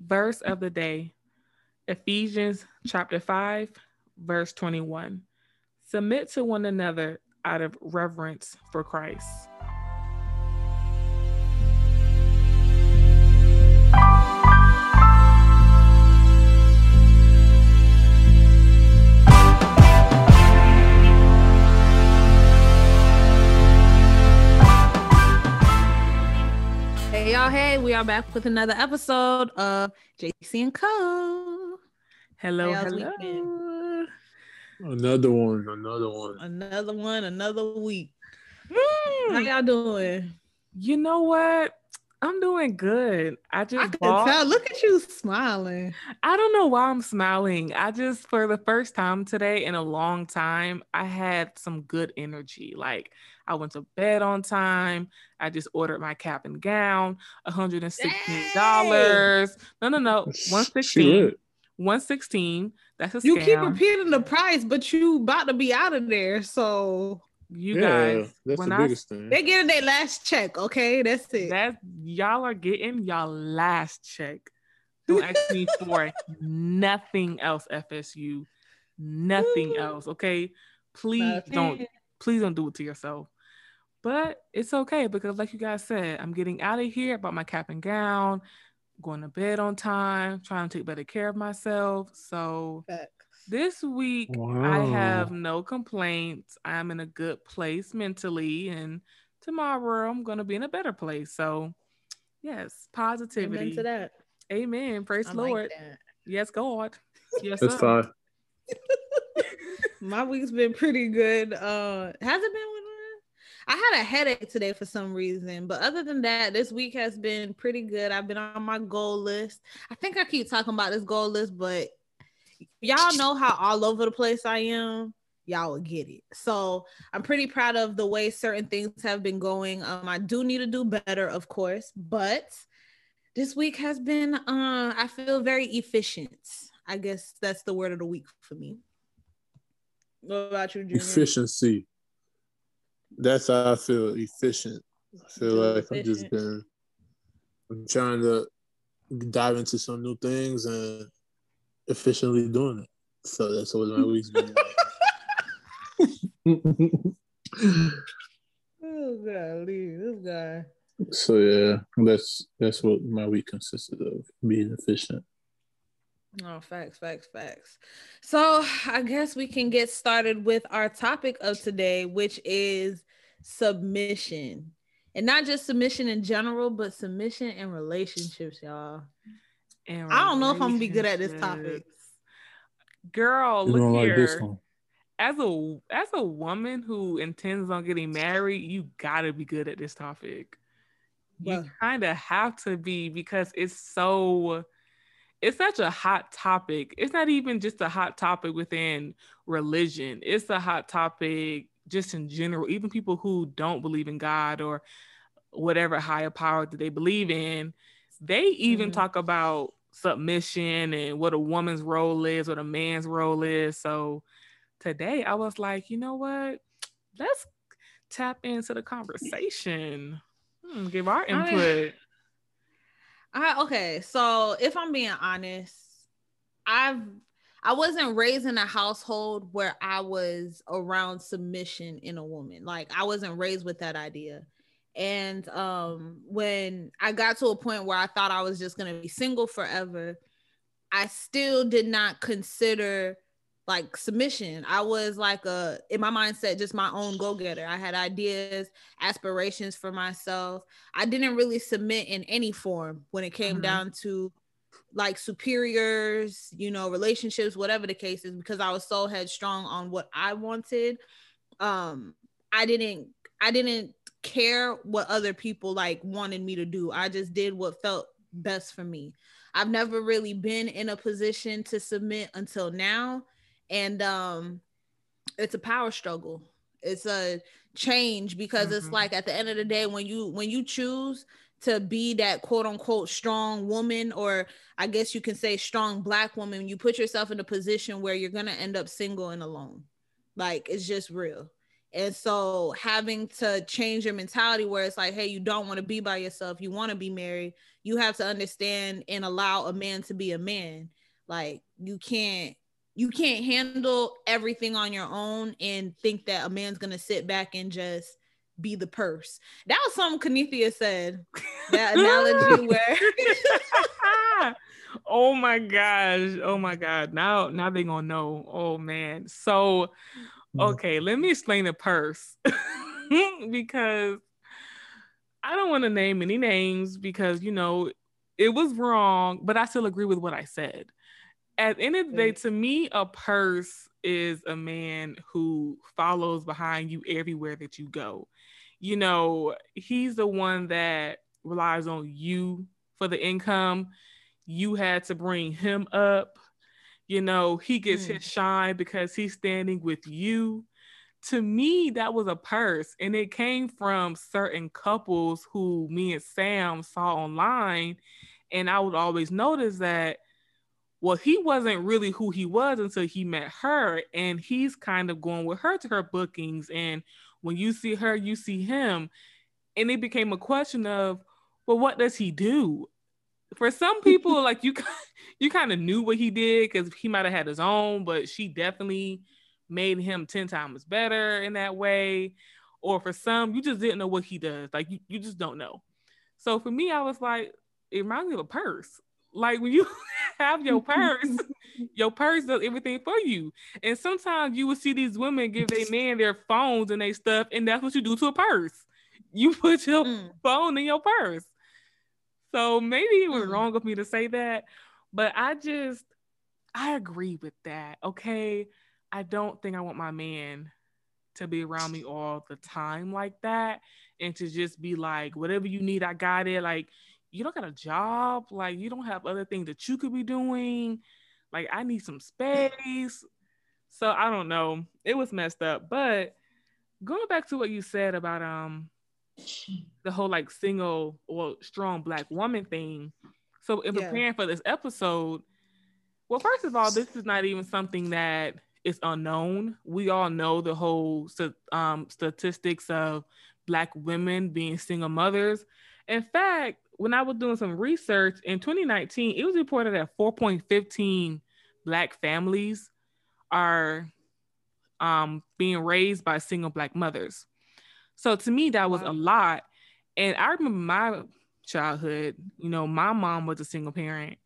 Verse of the day Ephesians chapter 5, verse 21. Submit to one another out of reverence for Christ. Hey, we are back with another episode of JC and Co. Hello, How's hello. weekend? Another one, another one. Another one, another week. Mm, How y'all doing? you know what? I'm doing good. I I just can bought. tell. Look at you smiling. I don't know why I'm smiling. I just, for the first time today in a long time, I had some good energy. Like I went to bed on time. I just ordered my cap and gown, $116. No, no, no. 116. lit. 116. That's a scam. You keep repeating the price, but you about to be out of there. So you yeah, guys, that's when the I biggest thing. they getting their last check. Okay, that's it. that y'all are getting y'all last check. Don't ask me for nothing else, FSU. Nothing Woo. else. Okay. Please don't please don't do it to yourself. But it's okay because, like you guys said, I'm getting out of here about my cap and gown, going to bed on time, trying to take better care of myself. So Facts. This week I have no complaints. I'm in a good place mentally, and tomorrow I'm gonna be in a better place. So yes, positivity. Amen to that. Amen. Praise I the like Lord. that. Yes, God. Yes, That's sir. fine. My week's been pretty good. Uh has it been one I had a headache today for some reason, but other than that, this week has been pretty good. I've been on my goal list. I think I keep talking about this goal list, but y'all know how all over the place I am. Y'all will get it. So I'm pretty proud of the way certain things have been going. Um, I do need to do better, of course, but this week has been uh I feel very efficient. I guess that's the word of the week for me. What about you, Junior? Efficiency. That's how I feel. Efficient. I feel like I've just been. I'm trying to dive into some new things and efficiently doing it. So that's what my week's been. Oh golly, this guy. so yeah, that's that's what my week consisted of being efficient. Oh, facts, facts, facts. So I guess we can get started with our topic of today, which is submission. And not just submission in general, but submission in relationships, y'all. And I don't know if I'm gonna be good at this topic. Girl, You look don't like this here. one? as a as a woman who intends on getting married, you gotta be good at this topic. You kind of have to be because it's so it's such a hot topic. It's not even just a hot topic within religion. It's a hot topic just in general. Even people who don't believe in God or whatever higher power that they believe in, they even Mhm. talk about submission and what a woman's role is, what a man's role is. So today I was like, you know what? Let's tap into the conversation. Hmm, give our I input. I okay, so if I'm being honest, I've I wasn't raised in a household where I was around submission in a woman. Like I wasn't raised with that idea. And um when I got to a point where I thought I was just going to be single forever, I still did not consider like submission. I was like a in my mindset just my own go-getter. I had ideas, aspirations for myself. I didn't really submit in any form when it came Mhm. down to like superiors, you know, relationships, whatever the case is, because I was so headstrong on what I wanted. Um, I didn't, I didn't care what other people like wanted me to do. I just did what felt best for me. I've never really been in a position to submit until now. And um it's a power struggle. It's a change because it's Mhm. like at the end of the day, when you when you choose to be that quote unquote strong woman, or I guess you can say strong black woman, you put yourself in a position where you're gonna end up single and alone. Like it's just real. And so having to change your mentality where it's like, hey, you don't want to be by yourself, you want to be married, you have to understand and allow a man to be a man. Like you can't you can't handle everything on your own and think that a man's gonna sit back and just be the purse. That was something Kanithia said. That analogy where oh my gosh. Oh my god. Now now they gonna know. Oh man. So. Mm. okay, let me explain the purse. because I don't want to name any names because you know it was wrong, but I still agree with what I said. At the end of the day, mm. to me, a purse is a man who follows behind you everywhere that you go. You know, he's the one that relies on you for the income. You had to bring him up. You know, he gets mm. his shine because he's standing with you to me, that was a purse. And it came from certain couples who me and Sam saw online. And I would always notice that, well, he wasn't really who he was until he met her. And he's kind of going with her to her bookings. And when you see her, you see him. And it became a question of, well, what does he do? For some people, like you, you kind of knew what he did because he might have had his own, but she definitely made him 10 times better in that way. Or for some, you just didn't know what he does. Like you, you just don't know. So for me, I was like, it reminds me of a purse. Like when you have your purse, your purse does everything for you. And sometimes you will see these women give their man their phones and their stuff, and that's what you do to a purse. You put your mm. phone in your purse. So maybe it was mm. wrong of me to say that, but I just I agree with that. Okay. I don't think I want my man to be around me all the time like that and to just be like, whatever you need, I got it. Like, you don't got a job, like, you don't have other things that you could be doing. Like, I need some space. So I don't know. It was messed up. But going back to what you said about um the whole like single or strong black woman thing. So in preparing yeah. for this episode, well, first of all, this is not even something that is unknown. We all know the whole um, statistics of Black women being single mothers. In fact, when I was doing some research in 2019, it was reported that 4.15 Black families are um, being raised by single Black mothers. So to me, that was wow. a lot. And I remember my childhood, you know, my mom was a single parent.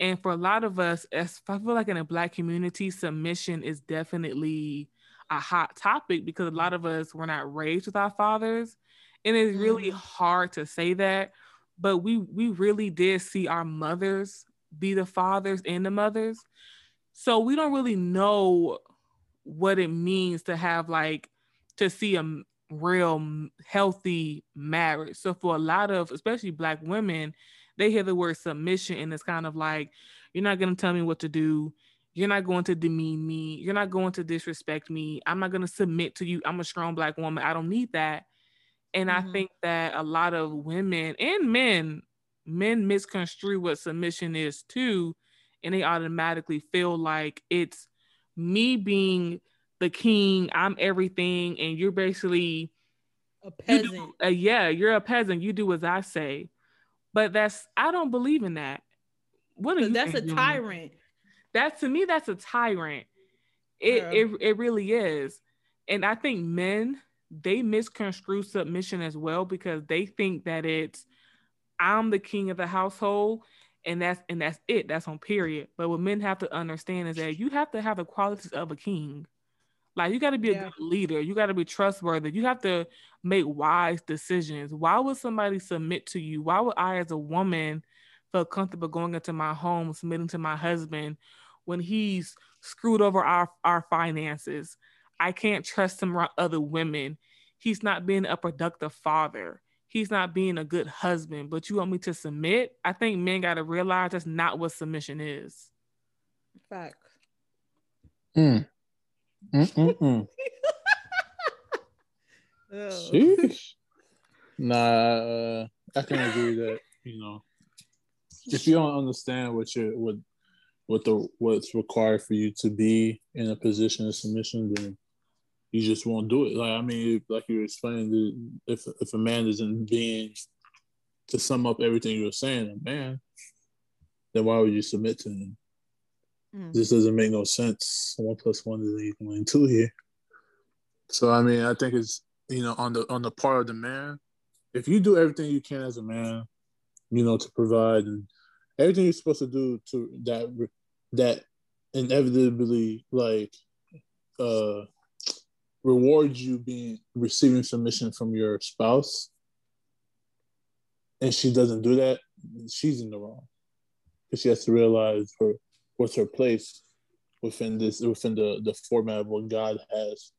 And for a lot of us, as I feel like in a black community, submission is definitely a hot topic because a lot of us were not raised with our fathers. And it's really mm. hard to say that. But we we really did see our mothers be the fathers and the mothers. So we don't really know what it means to have like to see a real healthy marriage. So for a lot of especially black women, they hear the word submission and it's kind of like, you're not going to tell me what to do. You're not going to demean me. You're not going to disrespect me. I'm not going to submit to you. I'm a strong black woman. I don't need that. And mm-hmm. I think that a lot of women and men, men misconstrue what submission is too. And they automatically feel like it's me being the king, I'm everything, and you're basically a peasant. You do, uh, yeah, you're a peasant. You do as I say. But that's I don't believe in that. What are you? That's a tyrant. That to me, that's a tyrant. It, yeah. it it really is. And I think men they misconstrue submission as well because they think that it's I'm the king of the household and that's and that's it. That's on period. But what men have to understand is that you have to have the qualities of a king. Like you got to be yeah. a good leader. You got to be trustworthy. You have to make wise decisions. Why would somebody submit to you? Why would I, as a woman, feel comfortable going into my home, submitting to my husband when he's screwed over our, our finances? I can't trust him around other women. He's not being a productive father. He's not being a good husband, but you want me to submit? I think men got to realize that's not what submission is. Facts. Mm. Mm-mm-mm. Sheesh. Nah, uh, I can agree that you know if you don't understand what you what what the what's required for you to be in a position of submission, then you just won't do it. Like I mean, like you were explaining, if if a man isn't being to sum up everything you were saying, a man, then why would you submit to him? Mm. This doesn't make no sense. One plus one is equaling two here. So I mean, I think it's you know on the on the part of the man, if you do everything you can as a man, you know, to provide and everything you're supposed to do to that that inevitably like uh rewards you being receiving submission from your spouse and she doesn't do that she's in the wrong because she has to realize her what's her place within this within the the format of what god has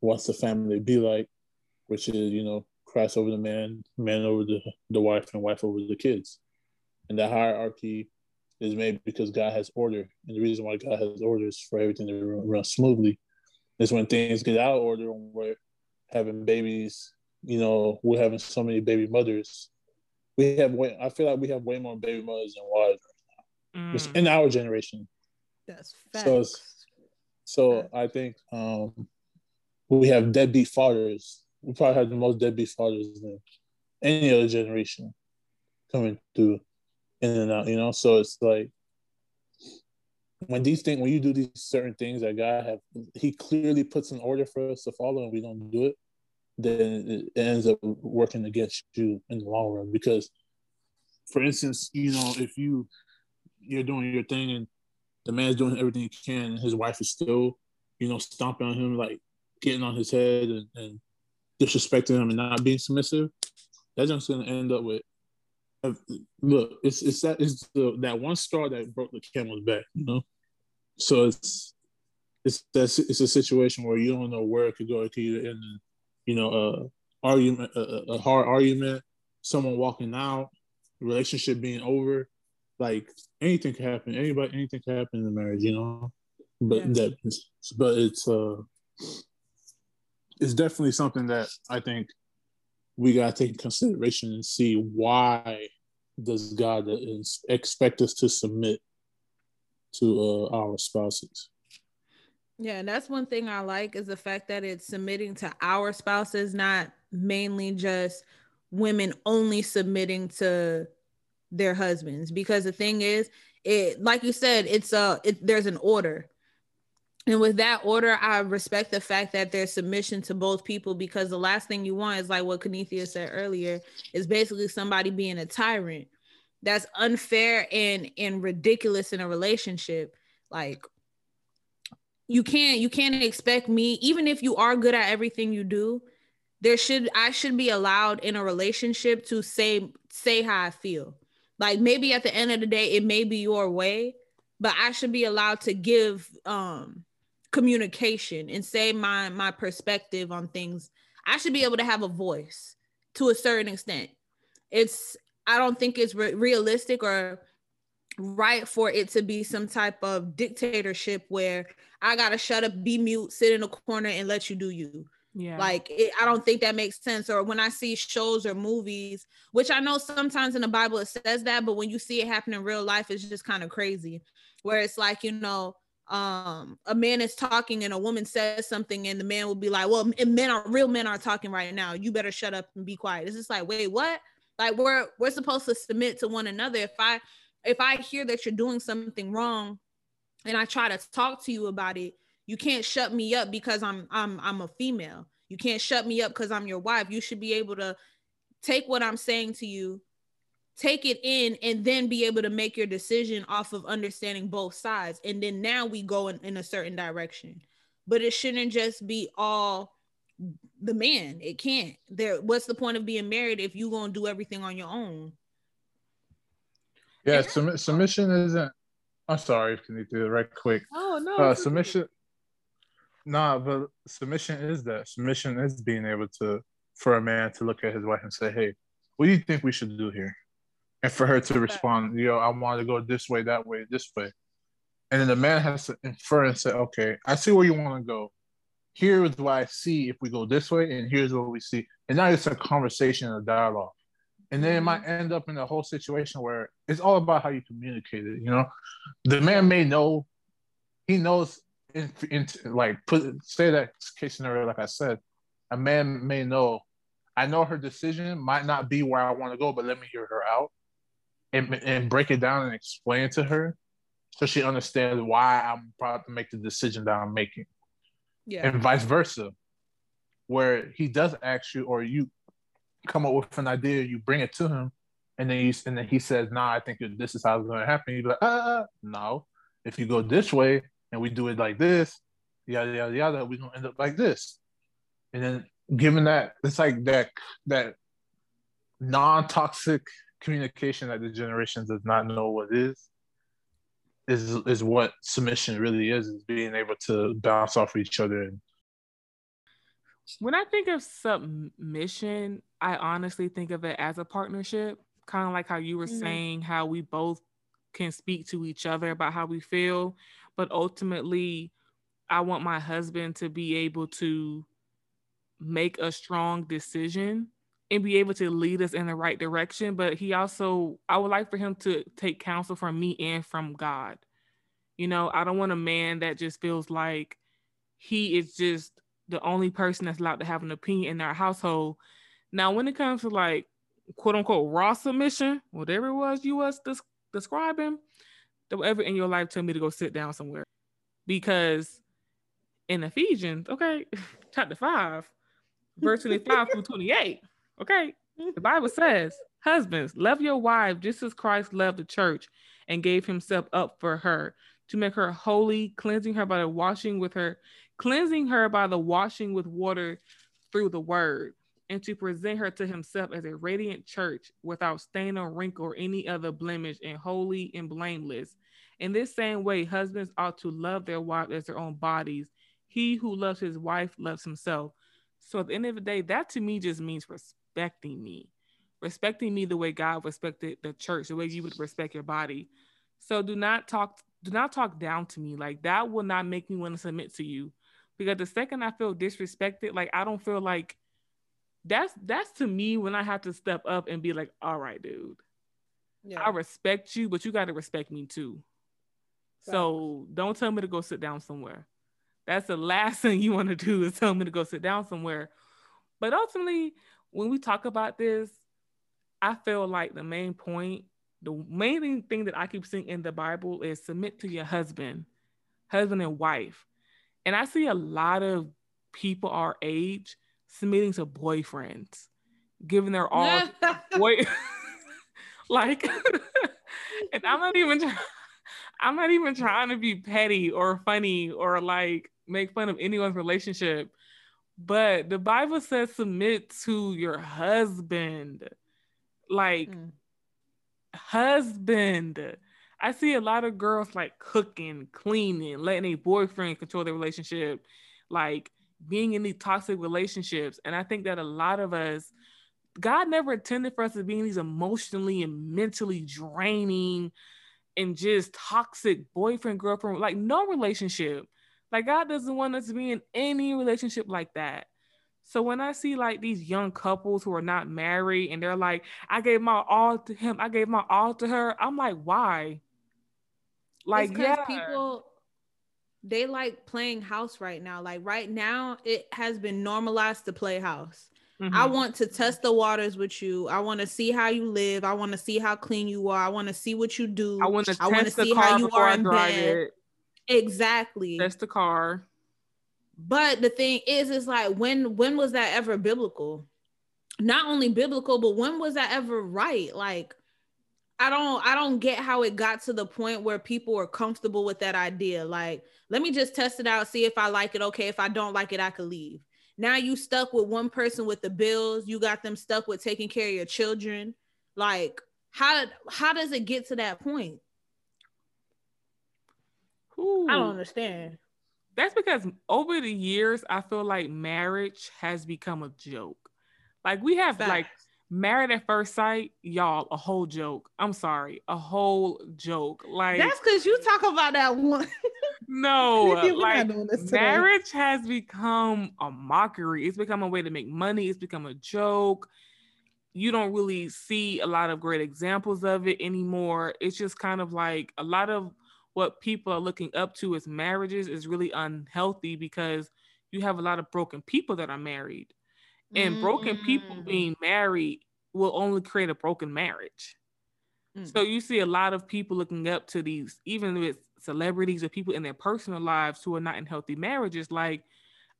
wants the family to be like which is you know christ over the man man over the, the wife and wife over the kids and that hierarchy is made because God has order. And the reason why God has orders for everything to run smoothly. Is when things get out of order and we're having babies, you know, we're having so many baby mothers. We have way, I feel like we have way more baby mothers than wives right now. Mm. in our generation. That's facts. So, so I think um, we have deadbeat fathers. We probably have the most deadbeat fathers than any other generation coming through in and out, you know. So it's like when these things, when you do these certain things that God have, He clearly puts an order for us to follow, and we don't do it, then it ends up working against you in the long run. Because, for instance, you know, if you you're doing your thing and the man's doing everything he can, and his wife is still, you know, stomping on him, like getting on his head and, and disrespecting him and not being submissive, that's just to end up with uh, look, it's it's that the, that one straw that broke the camel's back, you know. So it's it's that's it's a situation where you don't know where it could go. It could either end in, you know, a argument, a, a hard argument, someone walking out, relationship being over, like anything can happen. Anybody, anything can happen in the marriage, you know. But yeah. that, but it's uh, it's definitely something that I think we gotta take in consideration and see why does God expect us to submit to uh, our spouses. Yeah, and that's one thing I like is the fact that it's submitting to our spouses, not mainly just women only submitting to their husbands. Because the thing is, it like you said, it's a it, there's an order and with that order, I respect the fact that there's submission to both people because the last thing you want is like what Kenethia said earlier is basically somebody being a tyrant. That's unfair and and ridiculous in a relationship. Like you can't you can't expect me, even if you are good at everything you do, there should I should be allowed in a relationship to say say how I feel. Like maybe at the end of the day, it may be your way, but I should be allowed to give um communication and say my my perspective on things. I should be able to have a voice to a certain extent. It's i don't think it's re- realistic or right for it to be some type of dictatorship where i gotta shut up be mute sit in a corner and let you do you yeah. Like it, i don't think that makes sense or when i see shows or movies which i know sometimes in the bible it says that but when you see it happen in real life it's just kind of crazy where it's like you know um a man is talking and a woman says something and the man will be like well men are real men are talking right now you better shut up and be quiet. It's just like wait what? Like we're we're supposed to submit to one another. If i if i hear that you're doing something wrong and i try to talk to you about it you can't shut me up because i'm i'm i'm a female. You can't shut me up because i'm your wife. You should be able to take what i'm saying to you take it in and then be able to make your decision off of understanding both sides. And then now we go in, in a certain direction. But it shouldn't just be all the man. It can't. There what's the point of being married if you're going to do everything on your own? Yeah submission isn't i'm sorry can you do it right quick? Oh no uh, submission nah but submission is that submission is being able to for a man to look at his wife and say hey what do you think we should do here and for her to respond, yo, I want to go this way, that way, this way. And then the man has to infer and say, okay, I see where you want to go. Here's what I see if we go this way, and here's what we see. And now it's a conversation and a dialogue. And then it might mm-hmm. end up in a whole situation where it's all about how you communicate it. You know, the man may know, he knows, in, in like put say that case scenario, like I said, a man may know, I know her decision might not be where I want to go, but let me hear her out and, and break it down and explain to her so she understands why I'm about to make the decision that I'm making. Yeah. And vice versa, where he does ask you or you come up with an idea, you bring it to him, and then you and then he says, "Nah, I think this is how it's going to happen." You be like, "Uh, no. If you go this way and we do it like this, yada yada yada, we're gonna end up like this." And then given that it's like that that non-toxic communication that the generation does not know what is is is what submission really is is being able to bounce off each other and when i think of submission i honestly think of it as a partnership kind of like how you were mm-hmm. saying how we both can speak to each other about how we feel but ultimately i want my husband to be able to make a strong decision and be able to lead us in the right direction. But he also, I would like for him to take counsel from me and from God. You know, I don't want a man that just feels like he is just the only person that's allowed to have an opinion in our household. Now, when it comes to like quote unquote raw submission, whatever it was you was des- describing, whatever in your life tell me to go sit down somewhere. Because in Ephesians, okay, chapter five, verse 25 through 28. Okay. The Bible says, Husbands, love your wife just as Christ loved the church and gave himself up for her to make her holy, cleansing her by the washing with her, cleansing her by the washing with water through the word, and to present her to himself as a radiant church without stain or wrinkle or any other blemish and holy and blameless. In this same way, husbands ought to love their wives as their own bodies. He who loves his wife loves himself. So at the end of the day, that to me just means respecting me, respecting me the way God respected the church, the way you would respect your body. So do not talk, do not talk down to me. Like that will not make me want to submit to you. Because the second I feel disrespected, like I don't feel like that's that's to me when I have to step up and be like, all right, dude. Yeah. I respect you, but you got to respect me too. So don't tell me to go sit down somewhere. That's the last thing you want to do is tell me to go sit down somewhere. But ultimately, when we talk about this, I feel like the main point, the main thing that I keep seeing in the Bible is submit to your husband, husband and wife. And I see a lot of people our age submitting to boyfriends, giving their all boy like and I'm not even I'm not even trying to be petty or funny or like make fun of anyone's relationship. But the Bible says submit to your husband. Like mm. husband. I see a lot of girls like cooking, cleaning, letting a boyfriend control their relationship, like being in these toxic relationships. And I think that a lot of us, God never intended for us to be in these emotionally and mentally draining and just toxic boyfriend, girlfriend, like no relationship like God doesn't want us to be in any relationship like that. So when I see like these young couples who are not married and they're like, I gave my all to him, I gave my all to her, I'm like, why? Like, yeah, people they like playing house right now. Like right now, it has been normalized to play house. Mm-hmm. I want to test the waters with you. I want to see how you live. I want to see how clean you are. I want to see what you do. I want to I want to see how you are in bed. It. Exactly. That's the car. But the thing is, is like when when was that ever biblical? Not only biblical, but when was that ever right? Like, I don't I don't get how it got to the point where people are comfortable with that idea. Like, let me just test it out, see if I like it. Okay, if I don't like it, I could leave. Now you stuck with one person with the bills. You got them stuck with taking care of your children. Like, how how does it get to that point? Ooh. I don't understand. That's because over the years, I feel like marriage has become a joke. Like we have Facts. like married at first sight, y'all, a whole joke. I'm sorry, a whole joke. Like that's because you talk about that one. no, like marriage has become a mockery. It's become a way to make money. It's become a joke. You don't really see a lot of great examples of it anymore. It's just kind of like a lot of what people are looking up to as marriages is really unhealthy because you have a lot of broken people that are married. And broken people Mm. being married will only create a broken marriage. Mm. So you see a lot of people looking up to these, even with celebrities or people in their personal lives who are not in healthy marriages. Like,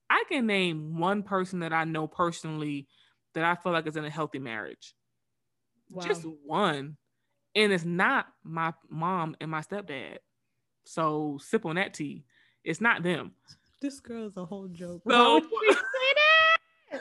I can name one person that I know personally that I feel like is in a healthy marriage. Wow. Just one. And it's not my mom and my stepdad. So sip on that tea. It's not them. this girl is a whole joke. So- Why would she say that? I don't know.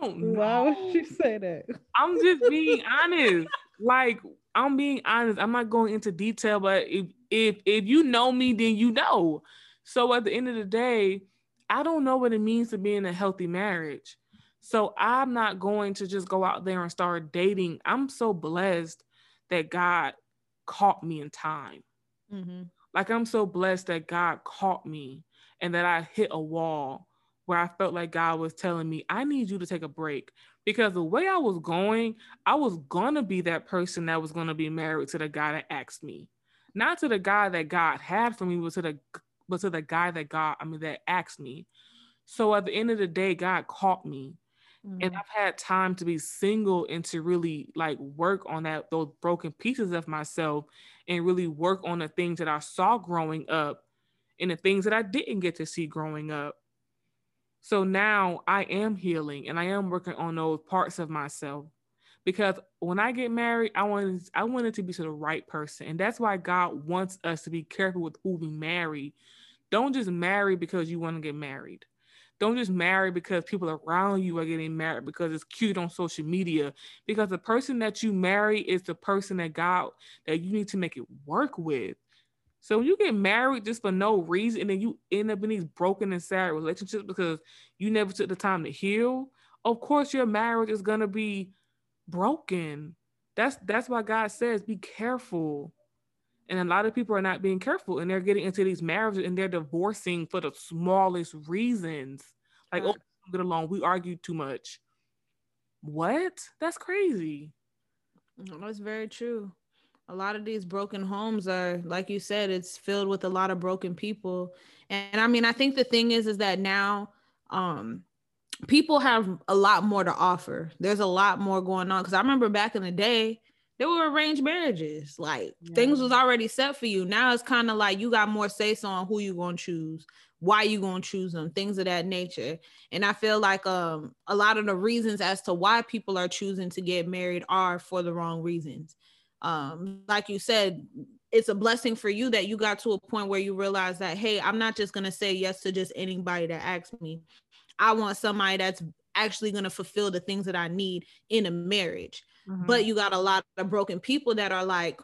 Why would she say that? I'm just being honest. Like I'm being honest. I'm not going into detail, but if if if you know me, then you know. So at the end of the day, I don't know what it means to be in a healthy marriage. So I'm not going to just go out there and start dating. I'm so blessed that God caught me in time. Mm-hmm. Like I'm so blessed that God caught me and that I hit a wall where I felt like God was telling me, I need you to take a break. Because the way I was going, I was gonna be that person that was gonna be married to the guy that asked me. Not to the guy that God had for me, but to the but to the guy that God, I mean, that asked me. So at the end of the day, God caught me Mm-hmm. and I've had time to be single and to really like work on that those broken pieces of myself and really work on the things that I saw growing up and the things that I didn't get to see growing up. So now I am healing and I am working on those parts of myself because when I get married, I want I want it to be to the right person, and that's why God wants us to be careful with who we marry. Don't just marry because you want to get married. Don't just marry because people around you are getting married because it's cute on social media. Because the person that you marry is the person that God that you need to make it work with. So when you get married just for no reason, and you end up in these broken and sad relationships because you never took the time to heal, of course your marriage is gonna be broken. That's that's why God says be careful. And a lot of people are not being careful and they're getting into these marriages and they're divorcing for the smallest reasons. Like, oh, Right. we don't get along, we argued too much. What? That's crazy. That's very true. A lot of these broken homes are, like you said, it's filled with a lot of broken people. And I mean, I think the thing is, is that now um people have a lot more to offer. There's a lot more going on. Cause I remember back in the day, there were arranged marriages. Like things was already set for you. Now it's kind of like you got more say so on who you gonna choose, why you gonna choose them, things of that nature. And I feel like um a lot of the reasons as to why people are choosing to get married are for the wrong reasons. Um, like you said, it's a blessing for you that you got to a point where you realize that hey, I'm not just gonna say yes to just anybody that asks me. I want somebody that's actually gonna fulfill the things that I need in a marriage. Mm-hmm. but you got a lot of broken people that are like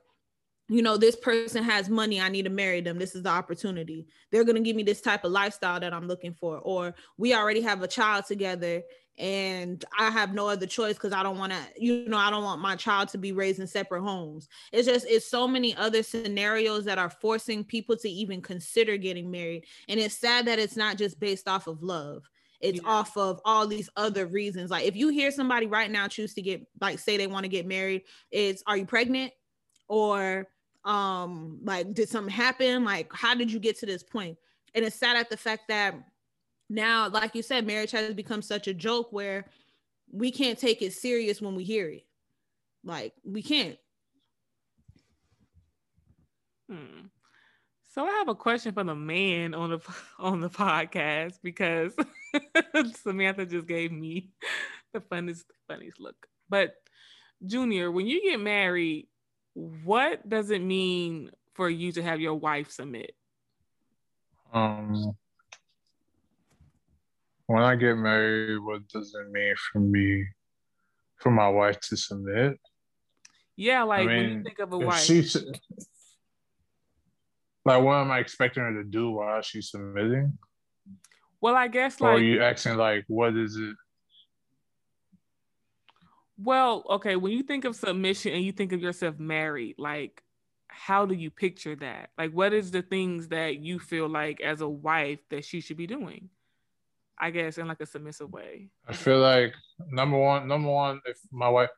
you know this person has money i need to marry them. This is the opportunity. They're going to give me this type of lifestyle that i'm looking for. Or we already have a child together and i have no other choice because i don't want to you know i don't want my child to be raised in separate homes. It's just it's so many other scenarios that are forcing people to even consider getting married and it's sad that it's not just based off of love. It's Yeah. off of all these other reasons. Like if you hear somebody right now choose to get like say they want to get married it's are you pregnant? or um like did something happen? Like how did you get to this point? point? And it's sad at the fact that now like you said marriage has become such a joke where we can't take it serious when we hear it like we can't Hmm. So I have a question for the man on the on the podcast because Samantha just gave me the funniest funniest look. But Junior, when you get married, what does it mean for you to have your wife submit? Um, when I get married, what does it mean for me, for my wife to submit? Yeah, like when you think of a wife. she's like, what am I expecting her to do while she's submitting? well, I guess or are you asking like, what is it? well, okay, when you think of submission and you think of yourself married, like how do you picture that? Like what is the things that you feel like as a wife that she should be doing? I guess in like a submissive way. I feel like number one, number one, if my wife,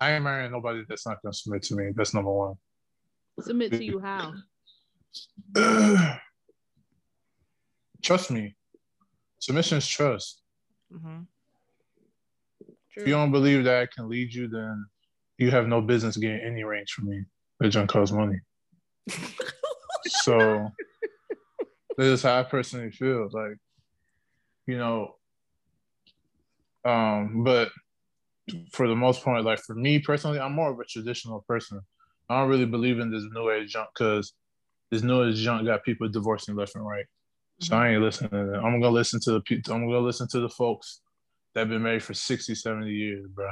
I ain't marrying nobody that's not gonna submit to me. That's number one. submit to you how trust me. Submission is trust. hmm If you don't believe that I can lead you, then you have no business getting any range from me. That junk costs money. so this is how I personally feel. Like, you know, um, but for the most part, like for me personally, I'm more of a traditional person. I don't really believe in this new age junk because this new age junk got people divorcing left and right. So I ain't listening to that. I'm gonna listen to the. I'm gonna listen to the folks that have been married for 60, 70 years, bro.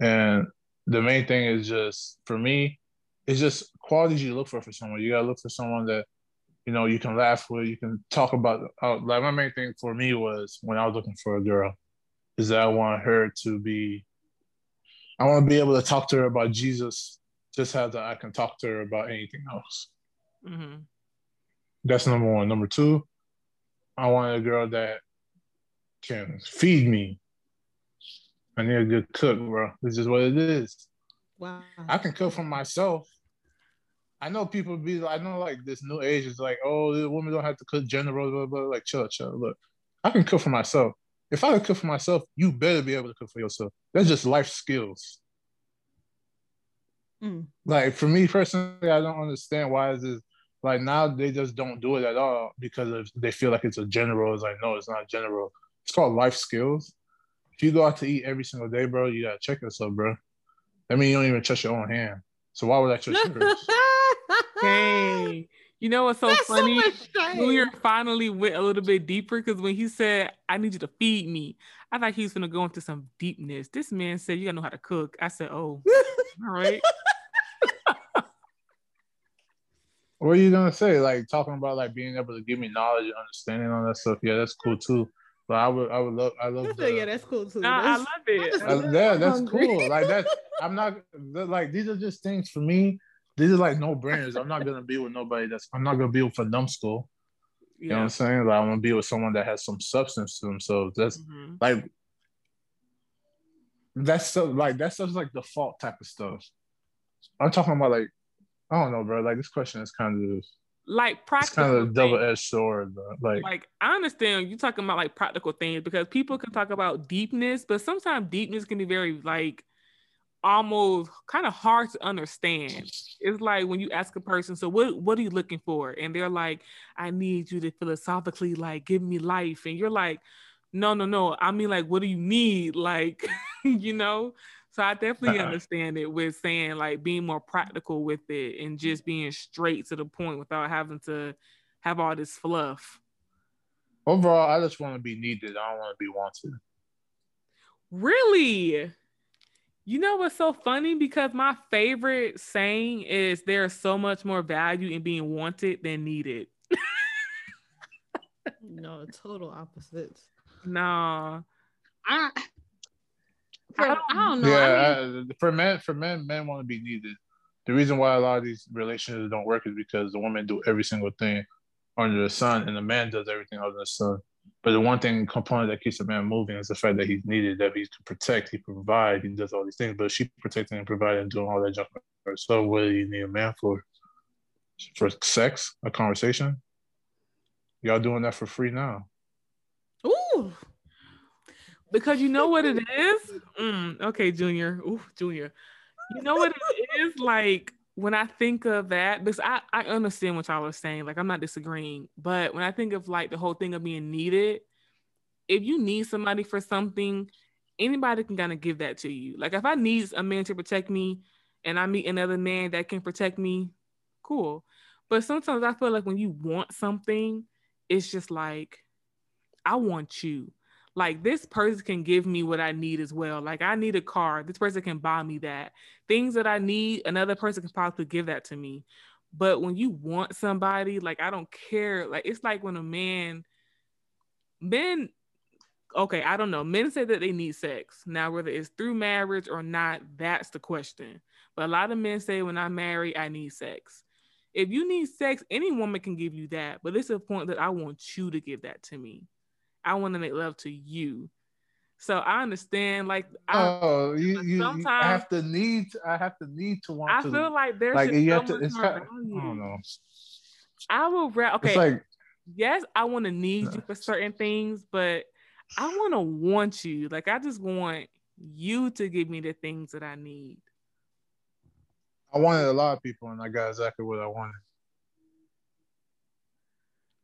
And the main thing is just for me, it's just qualities you look for for someone. You gotta look for someone that you know you can laugh with, you can talk about. Uh, like my main thing for me was when I was looking for a girl, is that I want her to be. I want to be able to talk to her about Jesus, just as I can talk to her about anything else. Mm-hmm. That's number one. Number two, I want a girl that can feed me. I need a good cook, bro. This is what it is. Wow. I can cook for myself. I know people be like I know like this new age is like, oh, the women don't have to cook general, blah, blah, blah. like chill, chill. Look, I can cook for myself. If I can cook for myself, you better be able to cook for yourself. That's just life skills. Mm. Like for me personally, I don't understand why is this like now they just don't do it at all because they feel like it's a general. It's like no, it's not general. It's called life skills. If you go out to eat every single day, bro, you gotta check yourself, bro. That means you don't even trust your own hand. So why would I trust yours? Dang. You know what's so That's funny? So Junior finally went a little bit deeper because when he said, I need you to feed me, I thought he was gonna go into some deepness. This man said, You gotta know how to cook. I said, Oh, all right. What are you gonna say? Like talking about like being able to give me knowledge and understanding on that stuff. Yeah, that's cool too. But I would, I would love, I love. The, yeah, that's cool too. Nah, I love it. Uh, yeah, that's hungry. cool. Like that, I'm not like these are just things for me. These are like no brainers. I'm not gonna be with nobody that's. I'm not gonna be with a numbskull. You yeah. know what I'm saying? Like I want to be with someone that has some substance to themselves. That's mm-hmm. like that's so like that's just like default type of stuff. I'm talking about like I don't know, bro. Like this question is kind of like practical. It's kind of double edged sword, bro. Like, like I understand you talking about like practical things because people can talk about deepness, but sometimes deepness can be very like almost kind of hard to understand. It's like when you ask a person, so what what are you looking for? And they're like, I need you to philosophically like give me life. And you're like, no, no, no. I mean like what do you need? Like, you know? So I definitely uh-uh. understand it with saying like being more practical with it and just being straight to the point without having to have all this fluff. Overall, I just want to be needed. I don't want to be wanted. Really? You know what's so funny? Because my favorite saying is there's so much more value in being wanted than needed. no, total opposites. No. I for, I, don't, I don't know. Yeah, I mean, for men, for men, men want to be needed. The reason why a lot of these relationships don't work is because the woman do every single thing under the sun, and the man does everything under the sun. But the one thing component that keeps a man moving is the fact that he's needed, that he can protect, he provide, he does all these things. But she protecting and providing and doing all that junk So what do you need a man for? For sex, a conversation? Y'all doing that for free now. Ooh because you know what it is. Mm, okay, Junior. Ooh, Junior. You know what it is like when I think of that. Because I I understand what y'all are saying. Like I'm not disagreeing, but when I think of like the whole thing of being needed, if you need somebody for something, anybody can kind of give that to you. Like if I need a man to protect me, and I meet another man that can protect me, cool. But sometimes I feel like when you want something, it's just like, I want you like this person can give me what I need as well. Like I need a car. This person can buy me that. Things that I need, another person can possibly give that to me. But when you want somebody, like I don't care. Like it's like when a man, men, okay, I don't know. Men say that they need sex. Now, whether it's through marriage or not, that's the question. But a lot of men say when I marry, I need sex. If you need sex, any woman can give you that. But it's a point that I want you to give that to me. I want to make love to you. So I understand, like, I, oh, you, you, sometimes you have to need, I have to need to want. I to, feel like there's like you have to. It's kind, I don't know. I will. Okay. It's like, yes, I want to need you for certain things, but I want to want you. Like, I just want you to give me the things that I need. I wanted a lot of people, and I got exactly what I wanted.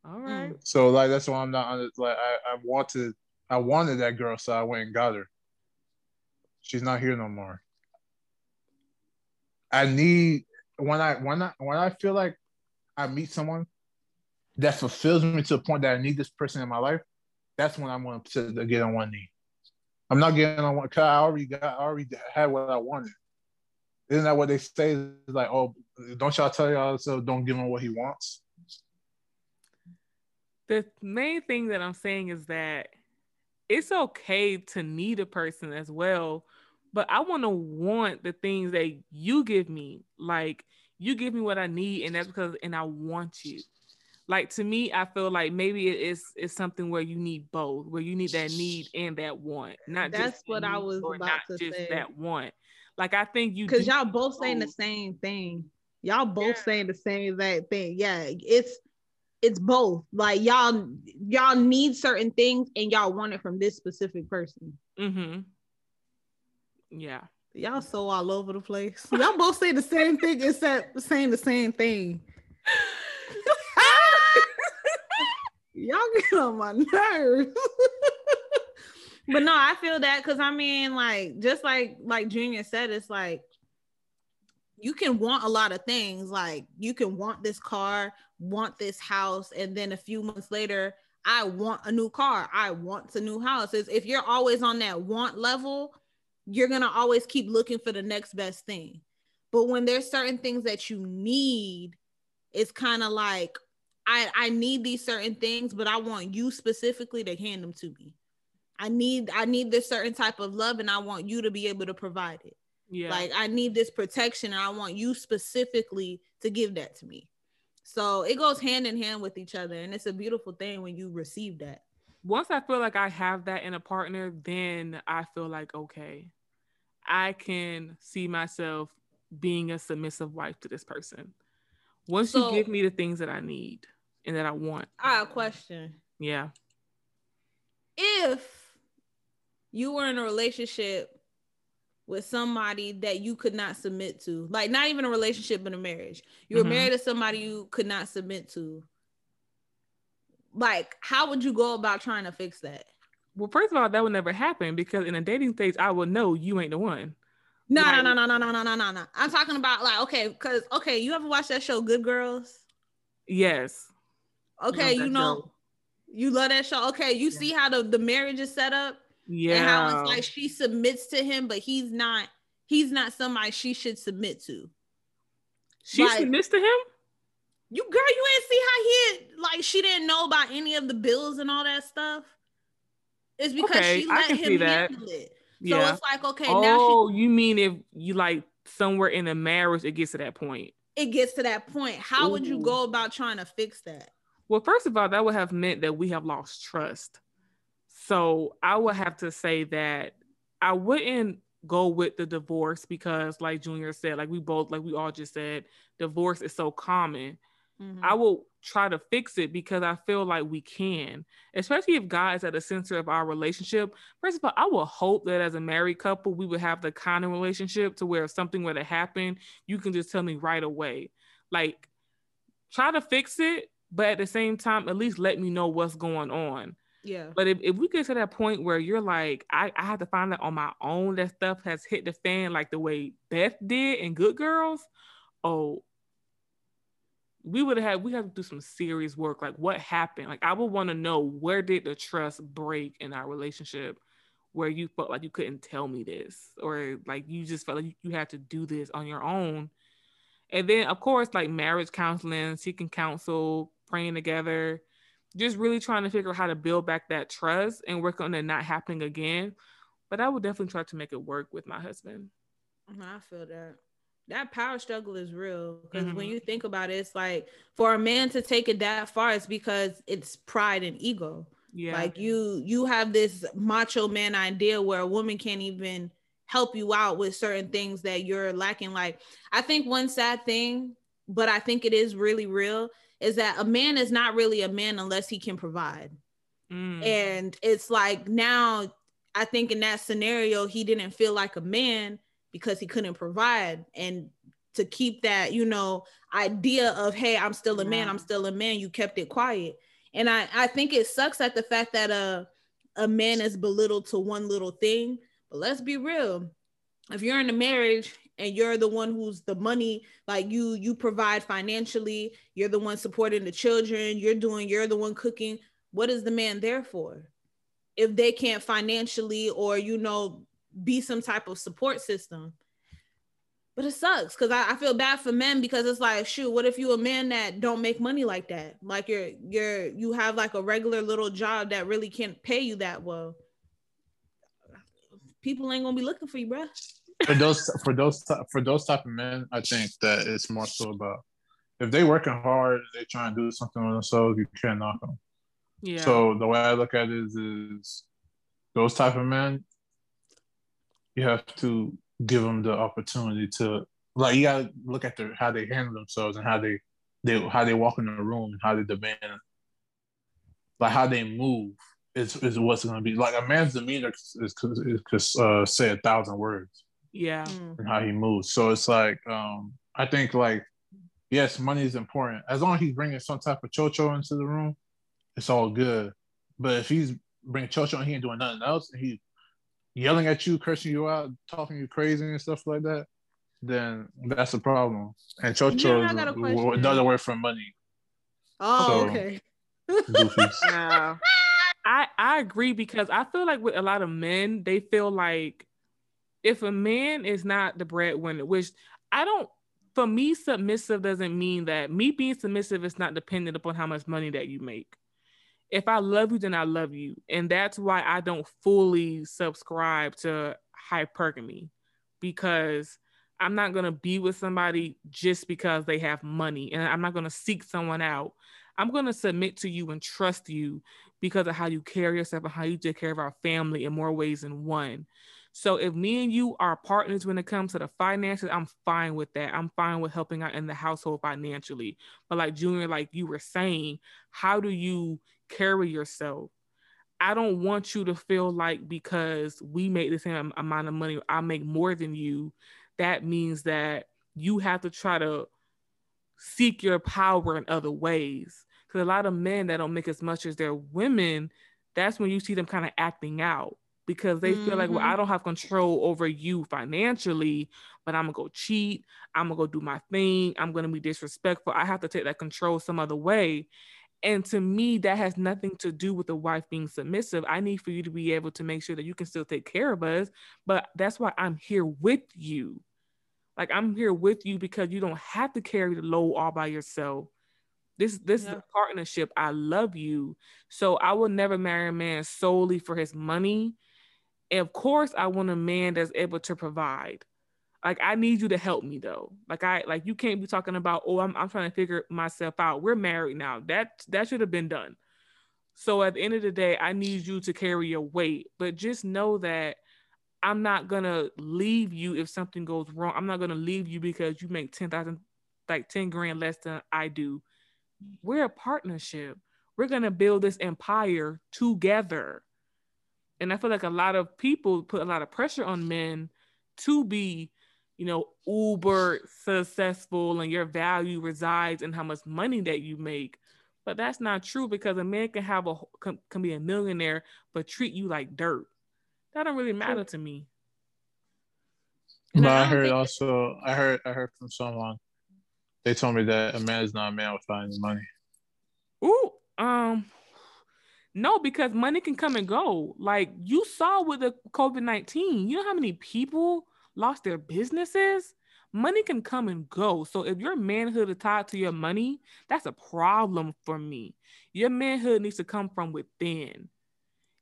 All mm. right. So like that's why I'm not on like I, I wanted I wanted that girl, so I went and got her. She's not here no more. I need when I when I when I feel like I meet someone that fulfills me to the point that I need this person in my life, that's when I'm going to get on one knee. I'm not getting on one because I already got I already had what I wanted. Isn't that what they say? It's like, oh, don't y'all tell y'all so don't give him what he wants. The main thing that I'm saying is that it's okay to need a person as well, but I want to want the things that you give me. Like you give me what I need, and that's because and I want you. Like to me, I feel like maybe it is it's something where you need both, where you need that need and that want. Not that's just what I was about not to just say. that want. Like I think you because y'all both saying the same thing. Y'all both yeah. saying the same exact thing. Yeah, it's it's both. Like y'all y'all need certain things and y'all want it from this specific person. Mm-hmm. Yeah. Y'all so all over the place. Y'all both say the same thing except saying the same thing. y'all get on my nerves. but no, I feel that because I mean, like, just like like Junior said, it's like you can want a lot of things. Like you can want this car, want this house, and then a few months later, I want a new car. I want a new house. If you're always on that want level, you're gonna always keep looking for the next best thing. But when there's certain things that you need, it's kind of like I I need these certain things, but I want you specifically to hand them to me. I need I need this certain type of love, and I want you to be able to provide it. Yeah. Like I need this protection, and I want you specifically to give that to me. So it goes hand in hand with each other, and it's a beautiful thing when you receive that. Once I feel like I have that in a partner, then I feel like okay, I can see myself being a submissive wife to this person. Once so, you give me the things that I need and that I want. I have a question. Yeah. If you were in a relationship with somebody that you could not submit to, like not even a relationship but a marriage, you were mm-hmm. married to somebody you could not submit to. Like, how would you go about trying to fix that? Well, first of all, that would never happen because in a dating stage, I would know you ain't the one. No, like, no, no, no, no, no, no, no, no. I'm talking about like, okay, because okay, you ever watch that show Good Girls? Yes. Okay, you know, show. you love that show. Okay, you yeah. see how the, the marriage is set up? Yeah. And how it's like she submits to him, but he's not he's not somebody she should submit to. She like, submits to him? You girl, you ain't see how he like she didn't know about any of the bills and all that stuff. It's because okay, she let him handle it. So it's like, okay, oh, now Oh, you mean if you like somewhere in a marriage, it gets to that point. It gets to that point. How Ooh. would you go about trying to fix that? Well, first of all, that would have meant that we have lost trust. So I would have to say that I wouldn't go with the divorce because, like Junior said, like we both, like we all just said, divorce is so common. Mm-hmm. I will try to fix it because I feel like we can, especially if God is at the center of our relationship. First of all, I will hope that as a married couple, we would have the kind of relationship to where if something were to happen, you can just tell me right away. Like, try to fix it but at the same time, at least let me know what's going on. Yeah. But if, if we get to that point where you're like, I, I have to find out on my own that stuff has hit the fan like the way Beth did in Good Girls, oh, we would have we have to do some serious work. Like what happened? Like I would want to know where did the trust break in our relationship where you felt like you couldn't tell me this or like you just felt like you had to do this on your own. And then of course like marriage counseling, seeking counsel, praying together, just really trying to figure out how to build back that trust and work on it not happening again. But I would definitely try to make it work with my husband. Mm-hmm, I feel that. That power struggle is real because mm-hmm. when you think about it, it's like for a man to take it that far, it's because it's pride and ego. Yeah. Like you you have this macho man idea where a woman can't even help you out with certain things that you're lacking. Like I think one sad thing, but I think it is really real, is that a man is not really a man unless he can provide. Mm. And it's like now I think in that scenario, he didn't feel like a man because he couldn't provide. And to keep that, you know, idea of, hey, I'm still a man, I'm still a man, you kept it quiet. And I, I think it sucks at the fact that a, a man is belittled to one little thing. But let's be real. If you're in a marriage and you're the one who's the money like you you provide financially you're the one supporting the children you're doing you're the one cooking. What is the man there for? If they can't financially or you know be some type of support system. But it sucks because I, I, feel bad for men because it's like shoot what if you a man that don't make money like that? Like you're you're you have like a regular little job that really can't pay you that well. People ain't gonna be looking for you bruh for those for those for those type of men, I think that it's more so about if they working hard, they trying to do something on themselves, you can't knock them. Yeah. So the way I look at it is, is those type of men, you have to give them the opportunity to like you gotta look at their how they handle themselves and how they they how they walk in the room and how they demand like how they move is is what's gonna be like a man's demeanor is, is uh, say a thousand words. Yeah. Mm. And how he moves. So it's like, um, I think like, yes, money is important. As long as he's bringing some type of chocho into the room, it's all good. But if he's bringing chocho and he ain't doing nothing else, and he's yelling at you, cursing you out, talking you crazy and stuff like that, then that's a problem. And chocho is another word for money. Oh, so, okay. yeah. I I agree because I feel like with a lot of men, they feel like if a man is not the breadwinner, which I don't, for me, submissive doesn't mean that me being submissive is not dependent upon how much money that you make. If I love you, then I love you. And that's why I don't fully subscribe to hypergamy because I'm not going to be with somebody just because they have money and I'm not going to seek someone out. I'm going to submit to you and trust you because of how you carry yourself and how you take care of our family in more ways than one. So if me and you are partners when it comes to the finances, I'm fine with that. I'm fine with helping out in the household financially. But like Junior, like you were saying, how do you carry yourself? I don't want you to feel like because we make the same amount of money, I make more than you. That means that you have to try to seek your power in other ways. Because a lot of men that don't make as much as their women, that's when you see them kind of acting out because they mm-hmm. feel like, well, I mm-hmm. don't have control over you financially, but I'm gonna go cheat. I'm gonna go do my thing. I'm gonna be disrespectful. I have to take that control some other way. And to me, that has nothing to do with the wife being submissive. I need for you to be able to make sure that you can still take care of us. But that's why I'm here with you. Like I'm here with you because you don't have to carry the load all by yourself. This this yeah. is a partnership. I love you. So I will never marry a man solely for his money of course, I want a man that's able to provide. Like I need you to help me though. Like I like you can't be talking about, oh, I'm I'm trying to figure myself out. We're married now. That that should have been done. So at the end of the day, I need you to carry your weight. But just know that I'm not gonna leave you if something goes wrong. I'm not gonna leave you because you make ten thousand, like ten grand less than I do. We're a partnership. We're gonna build this empire together. And I feel like a lot of people put a lot of pressure on men to be, you know, uber successful and your value resides in how much money that you make. But that's not true because a man can have a can, can be a millionaire but treat you like dirt. That don't really matter to me. And but I, I heard also I heard I heard from someone they told me that a man is not a man without any money. Ooh, um, no, because money can come and go. Like you saw with the COVID 19, you know how many people lost their businesses? Money can come and go. So if your manhood is tied to your money, that's a problem for me. Your manhood needs to come from within.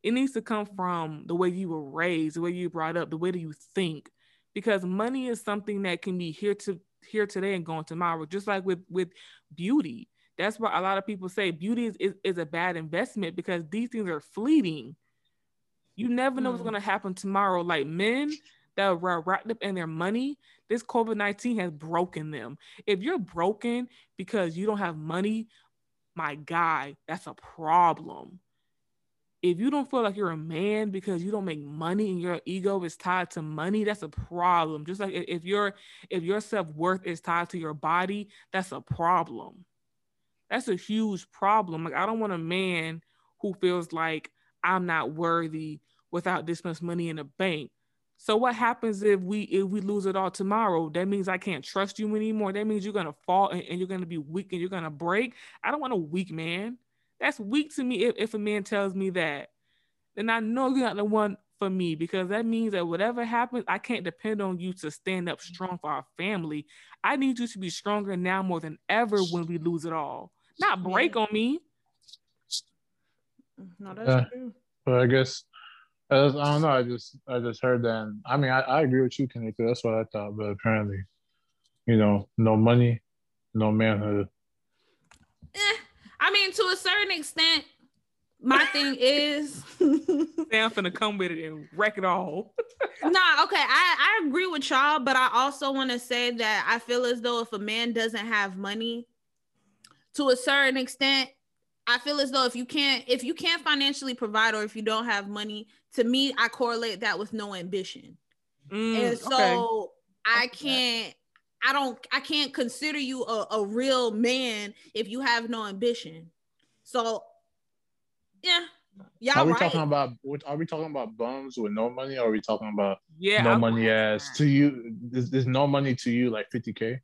It needs to come from the way you were raised, the way you brought up, the way that you think. Because money is something that can be here to here today and gone tomorrow, just like with with beauty that's why a lot of people say beauty is, is, is a bad investment because these things are fleeting. You never know mm. what's going to happen tomorrow. Like men that are wrapped up in their money, this COVID 19 has broken them. If you're broken because you don't have money, my guy, that's a problem. if you don't feel like you're a man because you don't make money and your ego is tied to money, that's a problem. Just like if your if your self-worth is tied to your body, that's a problem. That's a huge problem. Like I don't want a man who feels like I'm not worthy without this much money in the bank. So what happens if we if we lose it all tomorrow? That means I can't trust you anymore. That means you're gonna fall and, and you're gonna be weak and you're gonna break. I don't want a weak man. That's weak to me if, if a man tells me that. Then I know you're not the one for me because that means that whatever happens, I can't depend on you to stand up strong for our family. I need you to be stronger now more than ever when we lose it all. Not break yeah. on me. No, that's uh, true. But I guess I, I don't know. I just I just heard that. And, I mean, I, I agree with you, Kenny. That's what I thought. But apparently, you know, no money, no manhood. Eh, I mean, to a certain extent, my thing is I'm finna come with it and wreck it all. nah, okay. I, I agree with y'all, but I also want to say that I feel as though if a man doesn't have money, to a certain extent, I feel as though if you can't if you can't financially provide or if you don't have money, to me, I correlate that with no ambition. Mm, and so okay. I can't I don't I can't consider you a, a real man if you have no ambition. So yeah. Yeah, are we right. talking about? Are we talking about bums with no money? Or are we talking about yeah, no I money as to you? Is, is no money to you like fifty k?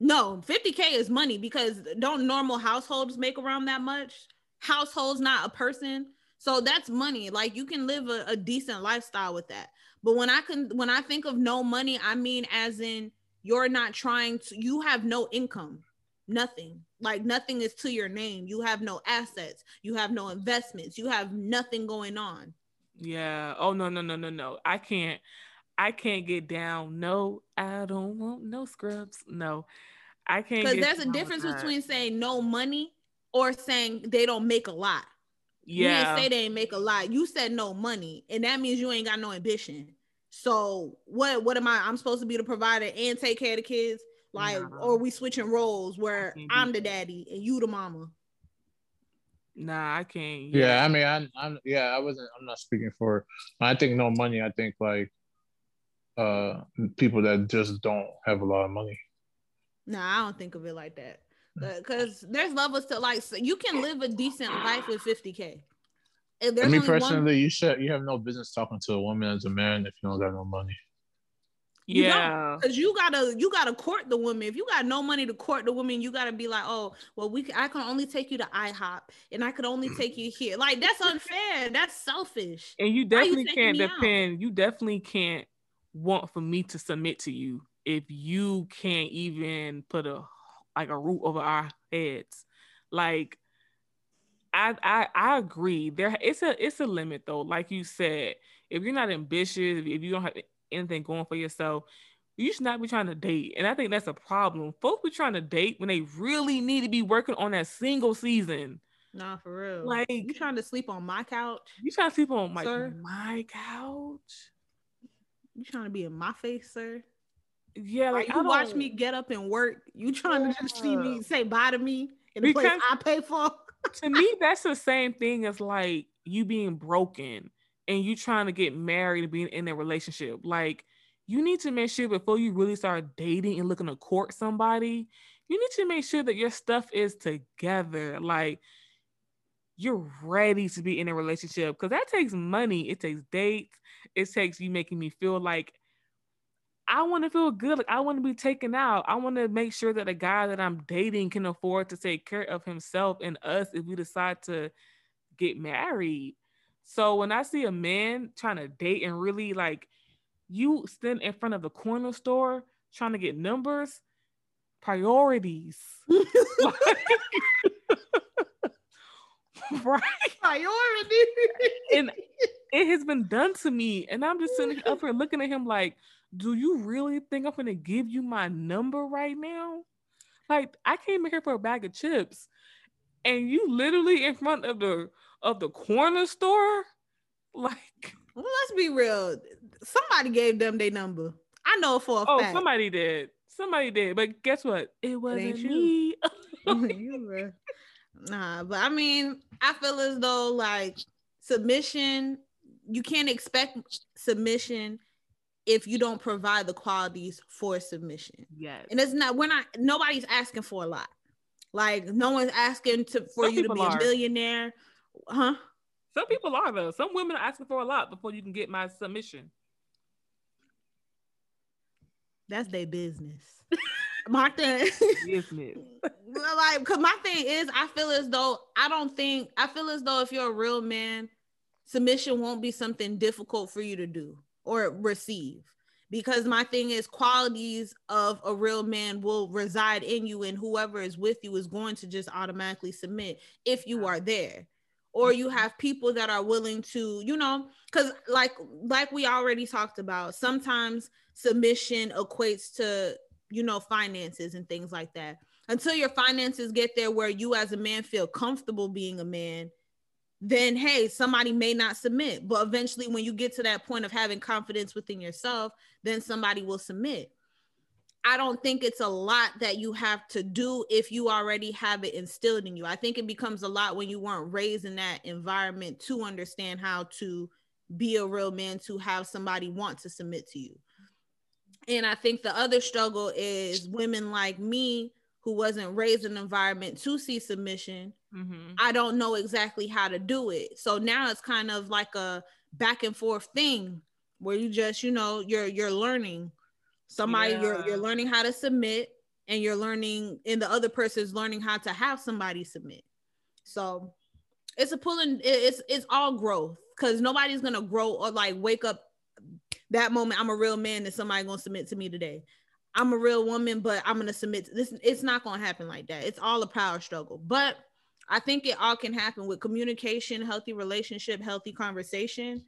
No, fifty k is money because don't normal households make around that much? Households, not a person. So that's money. Like you can live a, a decent lifestyle with that. But when I can, when I think of no money, I mean as in you're not trying to. You have no income nothing like nothing is to your name you have no assets you have no investments you have nothing going on yeah oh no no no no no i can't i can't get down no i don't want no scrubs no i can't because there's a difference between saying no money or saying they don't make a lot yeah you didn't say they ain't make a lot you said no money and that means you ain't got no ambition so what what am i i'm supposed to be the provider and take care of the kids like, nah. or we switching roles where I'm the daddy and you the mama. Nah, I can't. Yeah, yeah I mean, I, I'm yeah, I wasn't. I'm not speaking for. I think no money. I think like uh people that just don't have a lot of money. No, I don't think of it like that. Because there's levels to like so you can live a decent life with 50k. I mean, personally, one... you should you have no business talking to a woman as a man if you don't got no money. You yeah, because you gotta you gotta court the woman. If you got no money to court the woman, you gotta be like, oh, well, we I can only take you to IHOP, and I could only take you here. Like that's unfair. That's selfish. And you definitely you can't depend. Out? You definitely can't want for me to submit to you if you can't even put a like a roof over our heads. Like, I I I agree. There, it's a it's a limit though. Like you said, if you're not ambitious, if you don't have anything going for yourself, you should not be trying to date. And I think that's a problem. Folks be trying to date when they really need to be working on that single season. Nah, for real. Like you trying to sleep on my couch? You trying to sleep on my sir? my couch? You trying to be in my face, sir? Yeah, like, like you watch me get up and work. You trying yeah. to just see me say bye to me in the place I pay for? to me, that's the same thing as like you being broken and you trying to get married and being in a relationship, like you need to make sure before you really start dating and looking to court somebody, you need to make sure that your stuff is together. Like you're ready to be in a relationship because that takes money. It takes dates. It takes you making me feel like I want to feel good. Like I want to be taken out. I want to make sure that the guy that I'm dating can afford to take care of himself and us if we decide to get married. So when I see a man trying to date and really like you stand in front of the corner store trying to get numbers, priorities. right? Priority. and it has been done to me. And I'm just sitting up here looking at him like, do you really think I'm gonna give you my number right now? Like I came in here for a bag of chips and you literally in front of the of the corner store? Like, well, let's be real. Somebody gave them their number. I know for a oh, fact. somebody did. Somebody did. But guess what? It wasn't it me. nah, but I mean, I feel as though like submission, you can't expect submission if you don't provide the qualities for submission. Yes. And it's not, we're not, nobody's asking for a lot. Like no one's asking to for Some you to be people a are. millionaire. Huh? Some people are though. Some women are asking for a lot before you can get my submission. That's their business. my thing, Business. like, cause my thing is, I feel as though I don't think I feel as though if you're a real man, submission won't be something difficult for you to do or receive. Because my thing is, qualities of a real man will reside in you, and whoever is with you is going to just automatically submit if you are there. Or you have people that are willing to, you know, because like like we already talked about, sometimes submission equates to you know finances and things like that. Until your finances get there where you as a man feel comfortable being a man then hey somebody may not submit. But eventually when you get to that point of having confidence within yourself then somebody will submit. I don't think it's a lot that you have to do if you already have it instilled in you. I think it becomes a lot when you weren't raised in that environment to understand how to be a real man to have somebody want to submit to you and I think the other struggle is women like me who wasn't raised in an environment to see submission. Mhm. I don't know exactly how to do it. So now it's kind of like a back and forth thing where you just, you know, you're you're learning. Somebody you're you're learning how to submit and you're learning and the other person is learning how to have somebody submit. So it's a pulling it's it's all growth because nobody's gonna grow or like wake up that moment I'm a real man and somebody gonna submit to me today. I'm a real woman, but I'm gonna submit to this. It's not gonna happen like that. It's all a power struggle. But I think it all can happen with communication, healthy relationship, healthy conversation.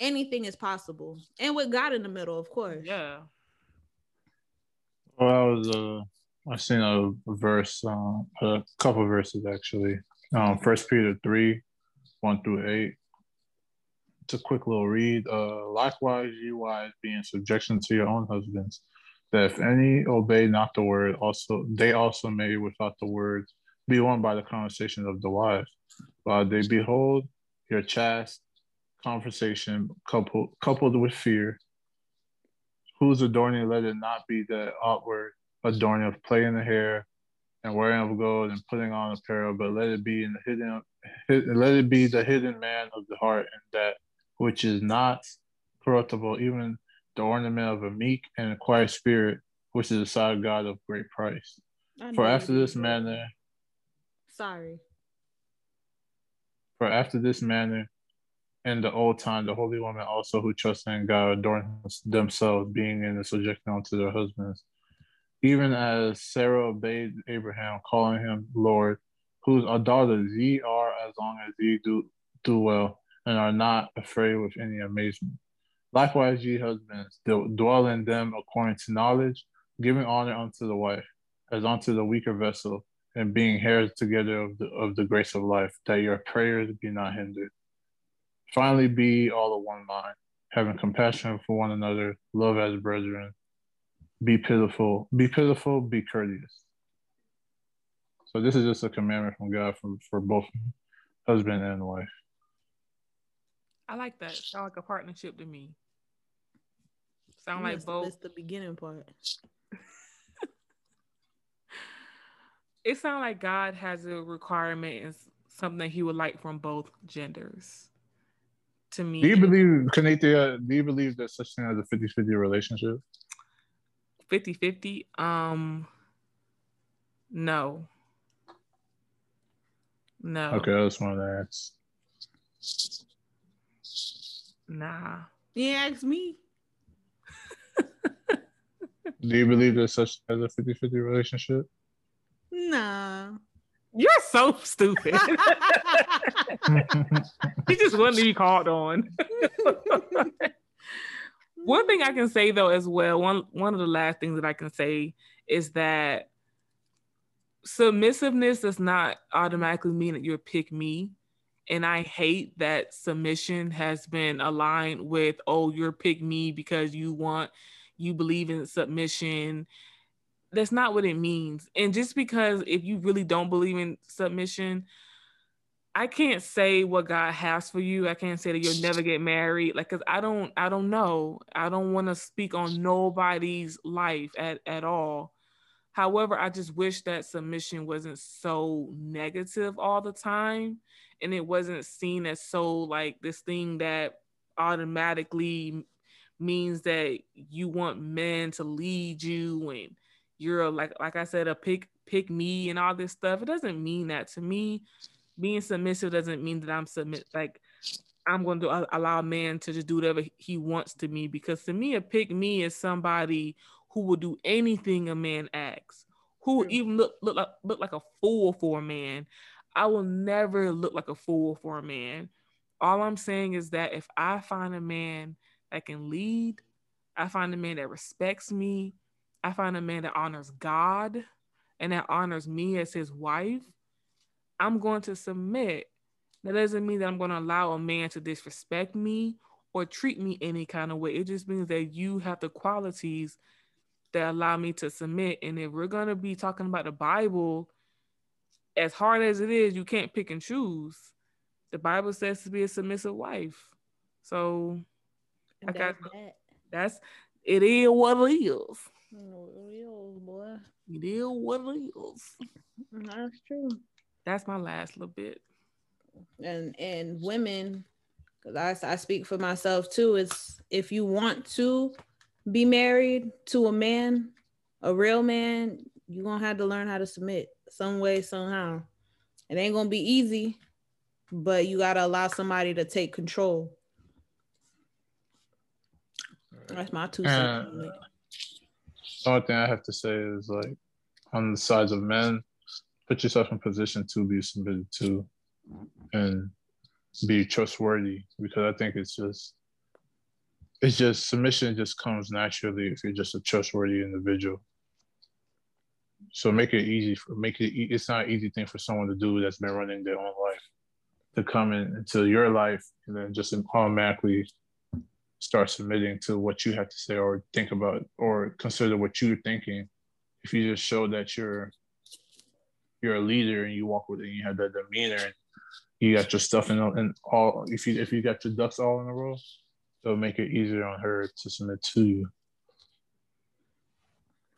Anything is possible. And with God in the middle, of course. Yeah. Well, I was uh, I seen a verse, uh, a couple verses actually. Um, First Peter three, one through eight. A quick little read. Uh, likewise, you wives, be in subjection to your own husbands, that if any obey not the word, also they also may without the word be won by the conversation of the wives, while they behold your chaste conversation coupled coupled with fear, whose adorning let it not be the outward adorning of plaiting the hair and wearing of gold and putting on apparel, but let it be in the hidden, hid, let it be the hidden man of the heart, and that which is not corruptible, even the ornament of a meek and a quiet spirit, which is a side of God of great price. For after this manner, Sorry. For after this manner, in the old time, the holy women also who trust in God adorn themselves, being in the subjection unto their husbands, even as Sarah obeyed Abraham, calling him Lord, whose daughters ye are as long as ye do do well, and are not afraid with any amazement. Likewise, ye husbands, dwell in them according to knowledge, giving honor unto the wife, as unto the weaker vessel, and being heirs together of the, of the grace of life, that your prayers be not hindered. Finally, be all of one mind, having compassion for one another, love as brethren, be pitiful, be pitiful, be courteous. So this is just a commandment from God for, for both husband and wife. I like that. Sound like a partnership to me. Sound You like must both. missed the beginning part. It sounds like God has a requirement and something he would like from both genders. To me, Do you believe, Kanethia, do you believe there's such thing as a 50 50 relationship? 50 50? Um, no. No. Okay, I just wanted to ask. Nah. You ask me. Do you believe there's such as a 50 50 relationship? Nah. You're so stupid. he just wanted to be called on. one thing I can say though as well, one one of the last things that I can say is that submissiveness does not automatically mean that you're pick me. And I hate that submission has been aligned with, oh, you're pick me because you want, you believe in submission. That's not what it means. And just because if you really don't believe in submission, I can't say what God has for you. I can't say that you'll never get married. Like, cause I don't, I don't know. I don't want to speak on nobody's life at, at all. However, I just wish that submission wasn't so negative all the time and it wasn't seen as so like this thing that automatically means that you want men to lead you and you're like like I said a pick pick me and all this stuff. It doesn't mean that to me being submissive doesn't mean that I'm submit like I'm going to allow a man to just do whatever he wants to me because to me a pick me is somebody who will do anything a man asks, who will even look look like look like a fool for a man. I will never look like a fool for a man. All I'm saying is that if I find a man that can lead, I find a man that respects me, I find a man that honors God and that honors me as his wife, I'm going to submit. That doesn't mean that I'm going to allow a man to disrespect me or treat me any kind of way. It just means that you have the qualities that allow me to submit. And if we're going to be talking about the Bible, as hard as it is, you can't pick and choose. The Bible says to be a submissive wife. So I got that. that's it is what it is. It is, boy. It is what it is. That's true that's my last little bit. And and women, because I, I speak for myself too, is if you want to be married to a man, a real man, you're gonna have to learn how to submit some way, somehow. It ain't gonna be easy, but you gotta allow somebody to take control. That's my two cents. Uh, the only thing I have to say is like on the sides of men, put yourself in position to be submitted to and be trustworthy because I think it's just it's just submission just comes naturally if you're just a trustworthy individual. So make it easy for make it it's not an easy thing for someone to do that's been running their own life to come in into your life and then just automatically start submitting to what you have to say or think about or consider what you're thinking. If you just show that you're you're a leader and you walk with it and you have that demeanor and you got your stuff in and all if you if you got your ducks all in a row, it'll make it easier on her to submit to you.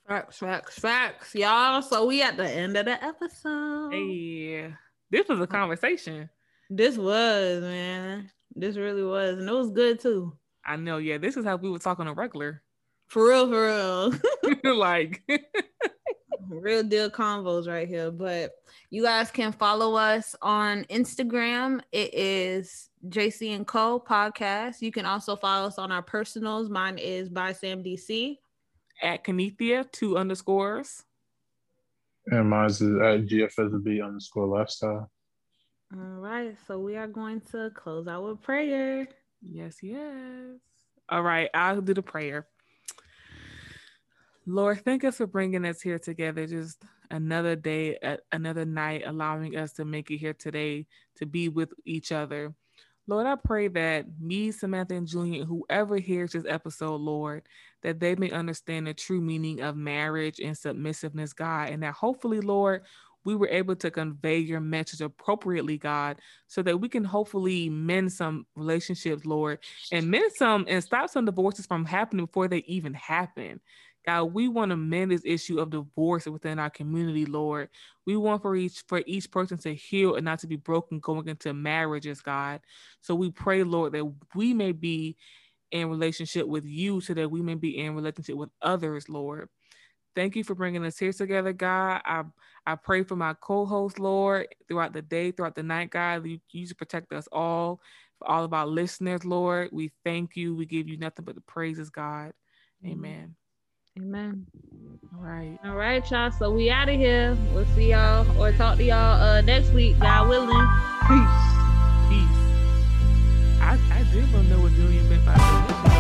Facts, facts, facts, y'all. So we at the end of the episode. Hey, this was a conversation. This was, man. This really was, and it was good too. I know. Yeah, this is how we were talking on a regular. For real, for real. like real deal convos right here. But you guys can follow us on Instagram. It is JC and Co podcast. You can also follow us on our personals. Mine is by Sam DC. At Kanethia, two underscores. And mine is at GFSB underscore lifestyle. All right. So we are going to close out with prayer. Yes, yes. All right. I'll do the prayer. Lord, thank us for bringing us here together. Just another day, another night, allowing us to make it here today to be with each other. Lord, I pray that me, Samantha, and Julian, whoever hears this episode, Lord, that they may understand the true meaning of marriage and submissiveness, God, and that hopefully, Lord, we were able to convey your message appropriately, God, so that we can hopefully mend some relationships, Lord, and mend some and stop some divorces from happening before they even happen. God, we want to mend this issue of divorce within our community, Lord. We want for each for each person to heal and not to be broken going into marriages, God. So we pray, Lord, that we may be in relationship with you so that we may be in relationship with others, Lord. Thank you for bringing us here together, God. I I pray for my co-host, Lord, throughout the day, throughout the night, God. You, you to protect us all, for all of our listeners, Lord. We thank you. We give you nothing but the praises, God. Amen. Amen. All right. All right, y'all. So we out of here. We'll see y'all or talk to y'all uh next week, God willing. Peace. Peace. I, I didn't know what Julian meant by delicious.